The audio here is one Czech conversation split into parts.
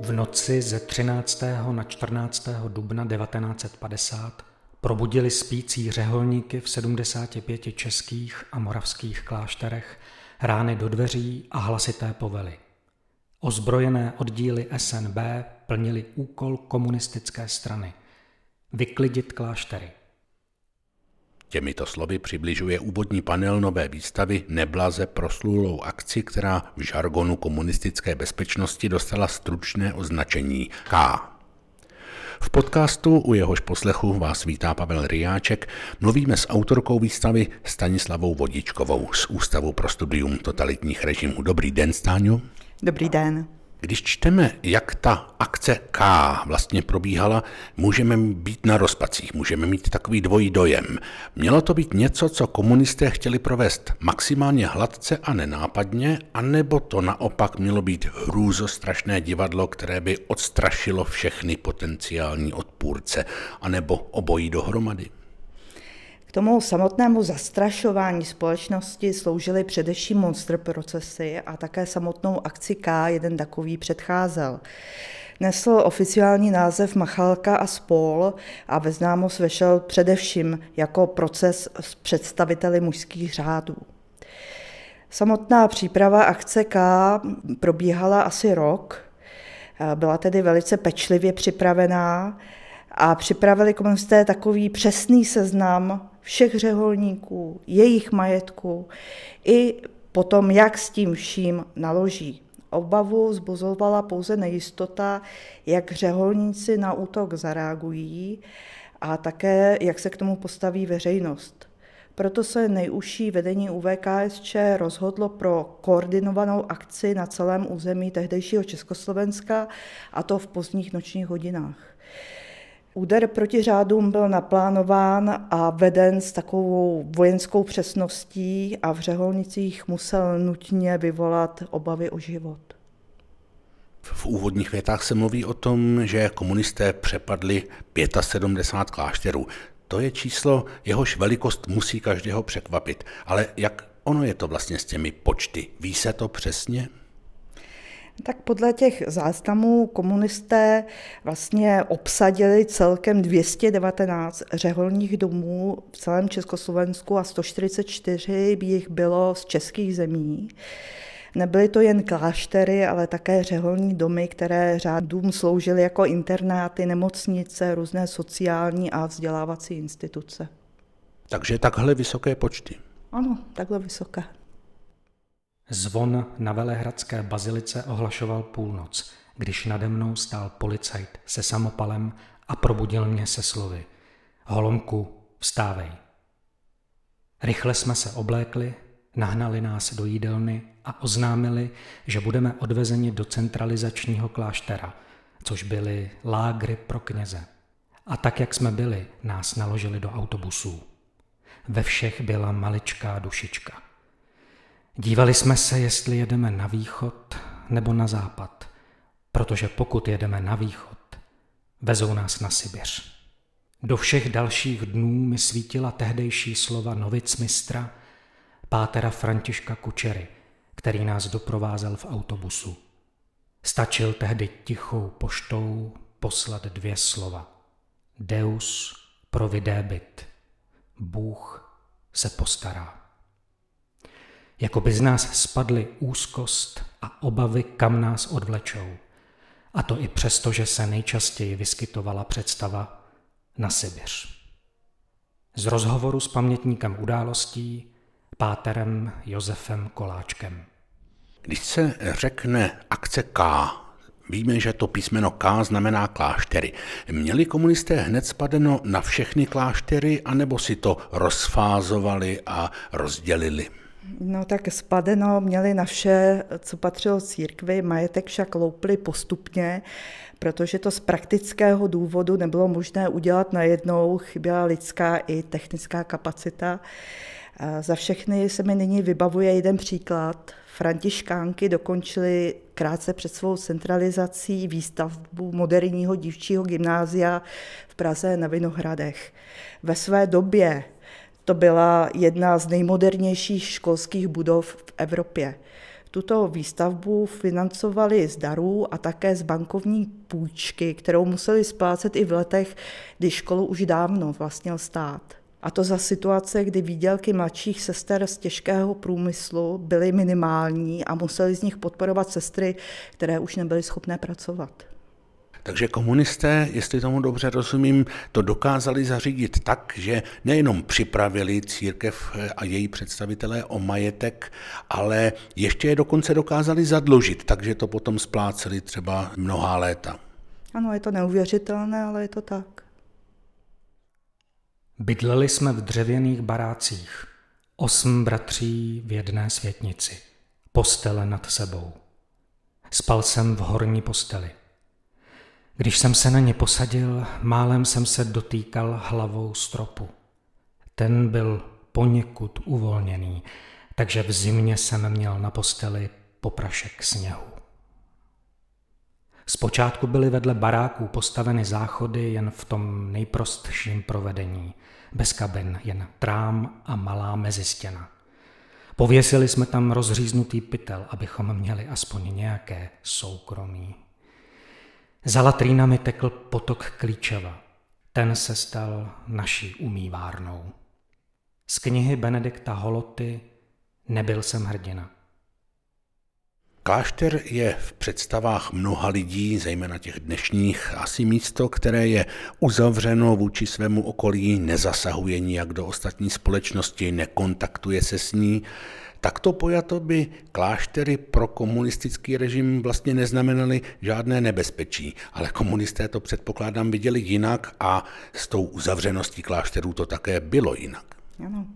V noci ze 13. na 14. dubna 1950 probudili spící řeholníky v 75 českých a moravských klášterech rány do dveří a hlasité povely. Ozbrojené oddíly SNB plnili úkol komunistické strany – vyklidit kláštery. Těmito slovy přibližuje úvodní panel nové výstavy neblaze proslulou akci, která v žargonu komunistické bezpečnosti dostala stručné označení K. V podcastu, u jehož poslechu vás vítá Pavel Riáček, mluvíme s autorkou výstavy Stanislavou Vodičkovou z Ústavu pro studium totalitních režimů. Dobrý den, Stáňo. Dobrý den. Když čteme, jak ta akce K vlastně probíhala, můžeme být na rozpacích, můžeme mít takový dvojí dojem. Mělo to být něco, co komunisté chtěli provést maximálně hladce a nenápadně, anebo to naopak mělo být hrůzostrašné divadlo, které by odstrašilo všechny potenciální odpůrce, anebo obojí dohromady? K tomu samotnému zastrašování společnosti sloužily především monster procesy a také samotnou akci K jeden takový předcházel. Nesl oficiální název Machalka a spol a ve známost vešel především jako proces s představiteli mužských řádů. Samotná příprava akce K probíhala asi rok, byla tedy velice pečlivě připravená a připravili komunisté takový přesný seznam všech řeholníků, jejich majetku i potom, jak s tím vším naloží. Obavu zbuzovala pouze nejistota, jak řeholníci na útok zareagují a také, jak se k tomu postaví veřejnost. Proto se nejužší vedení UVKSČ rozhodlo pro koordinovanou akci na celém území tehdejšího Československa, a to v pozdních nočních hodinách. Úder proti řádům byl naplánován a veden s takovou vojenskou přesností a v řeholnicích musel nutně vyvolat obavy o život. V úvodních větách se mluví o tom, že komunisté přepadli 75 klášterů. To je číslo, jehož velikost musí každého překvapit. Ale jak ono je to vlastně s těmi počty? Ví se to přesně? Tak podle těch záznamů komunisté vlastně obsadili celkem 219 řeholních domů v celém Československu a 144 jich bylo z českých zemí. Nebyly to jen kláštery, ale také řeholní domy, které řádům sloužily jako internáty, nemocnice, různé sociální a vzdělávací instituce. Takže takhle vysoké počty. Ano, takhle vysoké. Zvon na Velehradské bazilice ohlašoval půlnoc, když nade mnou stál policajt se samopalem a probudil mě se slovy. Holomku, vstávej. Rychle jsme se oblékli, nahnali nás do jídelny a oznámili, že budeme odvezeni do centralizačního kláštera, což byly lágry pro kněze. A tak, jak jsme byli, nás naložili do autobusů. Ve všech byla maličká dušička – Dívali jsme se, jestli jedeme na východ nebo na západ, protože pokud jedeme na východ, vezou nás na Sibiř. Do všech dalších dnů mi svítila tehdejší slova novicmistra, pátera Františka Kučery, který nás doprovázel v autobusu. Stačil tehdy tichou poštou poslat dvě slova. Deus providebit. Bůh se postará jako by z nás spadly úzkost a obavy, kam nás odvlečou. A to i přesto, že se nejčastěji vyskytovala představa na Sibiř. Z rozhovoru s pamětníkem událostí, páterem Josefem Koláčkem. Když se řekne akce K, Víme, že to písmeno K znamená kláštery. Měli komunisté hned spadeno na všechny kláštery, anebo si to rozfázovali a rozdělili? No tak spadeno měli na vše, co patřilo církvi, majetek však loupli postupně, protože to z praktického důvodu nebylo možné udělat najednou, chyběla lidská i technická kapacita. Za všechny se mi nyní vybavuje jeden příklad. Františkánky dokončily krátce před svou centralizací výstavbu moderního dívčího gymnázia v Praze na Vinohradech. Ve své době to byla jedna z nejmodernějších školských budov v Evropě. Tuto výstavbu financovali z darů a také z bankovní půjčky, kterou museli splácet i v letech, kdy školu už dávno vlastnil stát. A to za situace, kdy výdělky mladších sester z těžkého průmyslu byly minimální a museli z nich podporovat sestry, které už nebyly schopné pracovat. Takže komunisté, jestli tomu dobře rozumím, to dokázali zařídit tak, že nejenom připravili církev a její představitelé o majetek, ale ještě je dokonce dokázali zadlužit, takže to potom spláceli třeba mnohá léta. Ano, je to neuvěřitelné, ale je to tak. Bydleli jsme v dřevěných barácích, osm bratří v jedné světnici, postele nad sebou. Spal jsem v horní posteli. Když jsem se na ně posadil, málem jsem se dotýkal hlavou stropu. Ten byl poněkud uvolněný, takže v zimě jsem měl na posteli poprašek sněhu. Zpočátku byly vedle baráků postaveny záchody jen v tom nejprostším provedení, bez kabin, jen trám a malá mezistěna. Pověsili jsme tam rozříznutý pytel, abychom měli aspoň nějaké soukromí. Za latrínami tekl potok Klíčeva. Ten se stal naší umývárnou. Z knihy Benedikta Holoty Nebyl jsem hrdina. Klášter je v představách mnoha lidí, zejména těch dnešních, asi místo, které je uzavřeno vůči svému okolí, nezasahuje nijak do ostatní společnosti, nekontaktuje se s ní. Takto pojato by kláštery pro komunistický režim vlastně neznamenaly žádné nebezpečí, ale komunisté to předpokládám viděli jinak a s tou uzavřeností klášterů to také bylo jinak. Ano.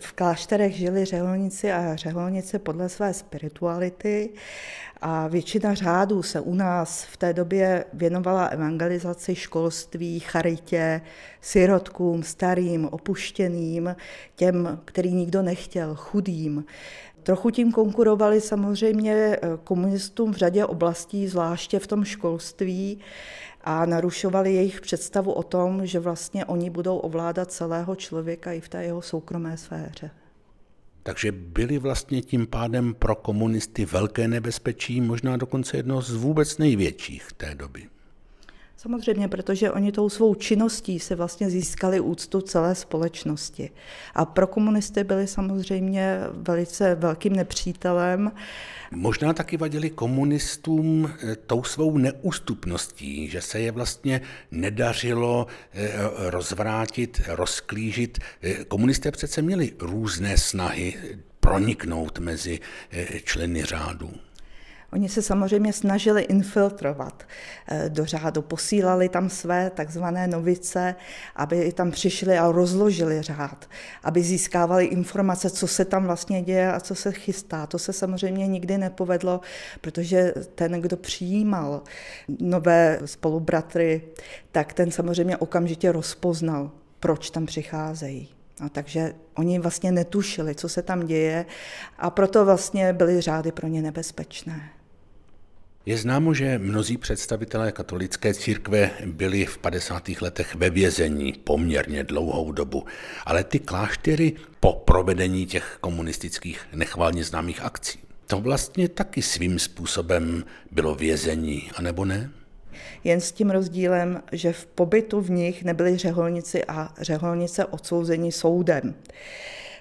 V klášterech žili řeholníci a řeholnice podle své spirituality a většina řádů se u nás v té době věnovala evangelizaci, školství, charitě, sirotkům, starým, opuštěným, těm, který nikdo nechtěl, chudým. Trochu tím konkurovali samozřejmě komunistům v řadě oblastí, zvláště v tom školství, a narušovali jejich představu o tom, že vlastně oni budou ovládat celého člověka i v té jeho soukromé sféře. Takže byly vlastně tím pádem pro komunisty velké nebezpečí, možná dokonce jedno z vůbec největších té doby. Samozřejmě, protože oni tou svou činností se vlastně získali úctu celé společnosti. A pro komunisty byli samozřejmě velice velkým nepřítelem. Možná taky vadili komunistům eh, tou svou neústupností, že se je vlastně nedařilo eh, rozvrátit, rozklížit. Eh, komunisté přece měli různé snahy proniknout mezi členy řádu. Oni se samozřejmě snažili infiltrovat eh, do řádu, posílali tam své takzvané novice, aby tam přišli a rozložili řád, aby získávali informace, co se tam vlastně děje a co se chystá. To se samozřejmě nikdy nepovedlo, protože ten, kdo přijímal nové spolubratry, tak ten samozřejmě okamžitě rozpoznal, proč tam přicházejí. A takže oni vlastně netušili, co se tam děje a proto vlastně byly řády pro ně nebezpečné. Je známo, že mnozí představitelé katolické církve byli v 50. letech ve vězení poměrně dlouhou dobu, ale ty kláštery po provedení těch komunistických nechvalně známých akcí, to vlastně taky svým způsobem bylo vězení, anebo ne? Jen s tím rozdílem, že v pobytu v nich nebyli řeholnici a řeholnice odsouzeni soudem.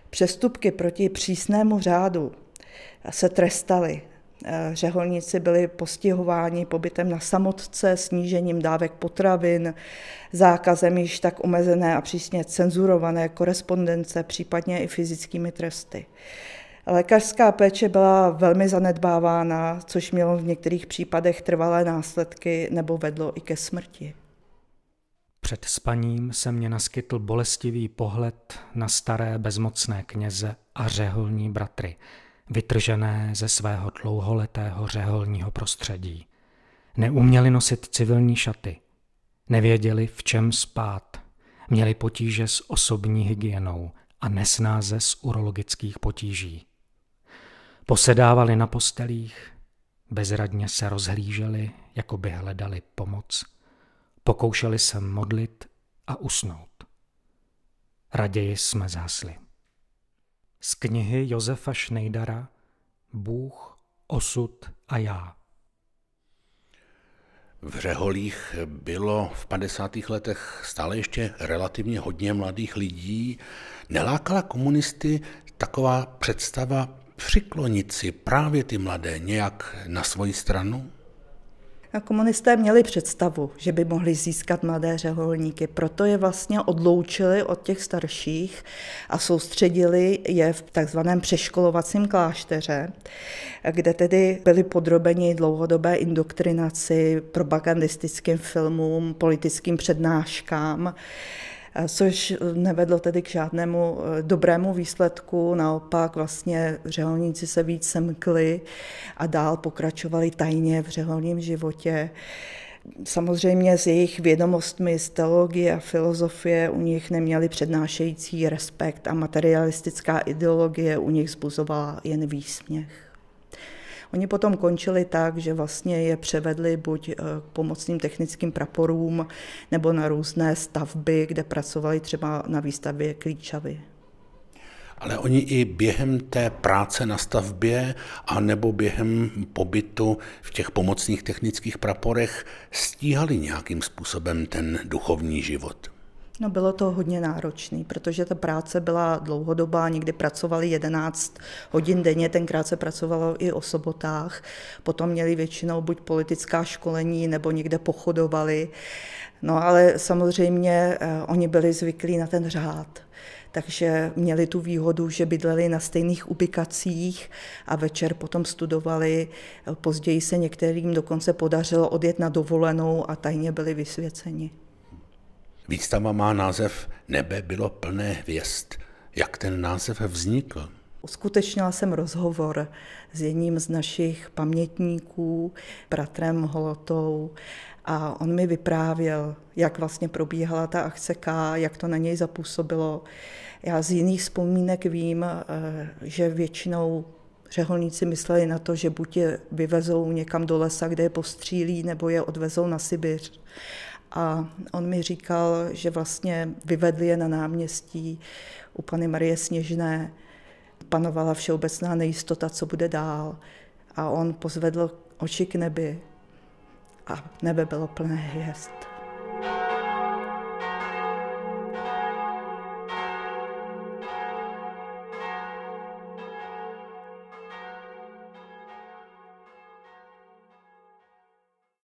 Přestupky proti přísnému řádu se trestaly řeholníci byli postihováni pobytem na samotce, snížením dávek potravin, zákazem již tak omezené a přísně cenzurované korespondence, případně i fyzickými tresty. Lékařská péče byla velmi zanedbávána, což mělo v některých případech trvalé následky nebo vedlo i ke smrti. Před spaním se mě naskytl bolestivý pohled na staré bezmocné kněze a řeholní bratry – vytržené ze svého dlouholetého řeholního prostředí. Neuměli nosit civilní šaty, nevěděli, v čem spát, měli potíže s osobní hygienou a nesnáze z urologických potíží. Posedávali na postelích, bezradně se rozhlíželi, jako by hledali pomoc. Pokoušeli se modlit a usnout. Raději jsme zásli. Z knihy Josefa Schneidera Bůh, osud a já. V Řeholích bylo v 50. letech stále ještě relativně hodně mladých lidí. Nelákala komunisty taková představa přiklonit si právě ty mladé nějak na svoji stranu? Komunisté měli představu, že by mohli získat mladé řeholníky, proto je vlastně odloučili od těch starších a soustředili je v takzvaném přeškolovacím klášteře, kde tedy byli podrobeni dlouhodobé indoktrinaci, propagandistickým filmům, politickým přednáškám což nevedlo tedy k žádnému eh, dobrému výsledku, naopak vlastně řeholníci se víc semkli a dál pokračovali tajně v řeholním životě. Samozřejmě s jejich vědomostmi z teologie a filozofie u nich neměli přednášející respekt a materialistická ideologie u nich zbuzovala jen výsměch. Oni potom končili tak, že vlastně je převedli buď eh, k pomocným technickým praporům nebo na různé stavby, kde pracovali třeba na výstavě klíčavy. Ale oni i během té práce na stavbě a nebo během pobytu v těch pomocných technických praporech stíhali nějakým způsobem ten duchovní život. No bylo to hodně náročné, protože ta práce byla dlouhodobá, někdy pracovali 11 hodin denně, tenkrát se pracovalo i o sobotách, potom měli většinou buď politická školení, nebo někde pochodovali. No ale samozřejmě eh, oni byli zvyklí na ten řád takže měli tu výhodu, že bydleli na stejných ubikacích a večer potom studovali. Později se některým dokonce podařilo odjet na dovolenou a tajně byli vysvěceni. Výstava má název Nebe bylo plné hvězd. Jak ten název vznikl? Uskutečnila jsem rozhovor s jedním z našich pamětníků, bratrem Holotou, a on mi vyprávěl, jak vlastně probíhala ta akce K, jak to na něj zapůsobilo. Já z jiných vzpomínek vím, eh, že většinou řeholníci mysleli na to, že buď je vyvezou někam do lesa, kde je postřílí, nebo je odvezou na Sibiř. A on mi říkal, že vlastně vyvedli je na náměstí u Pany Marie Sněžné. Panovala všeobecná nejistota, co bude dál. A on pozvedl oči k nebi a nebe bylo plné hvězd.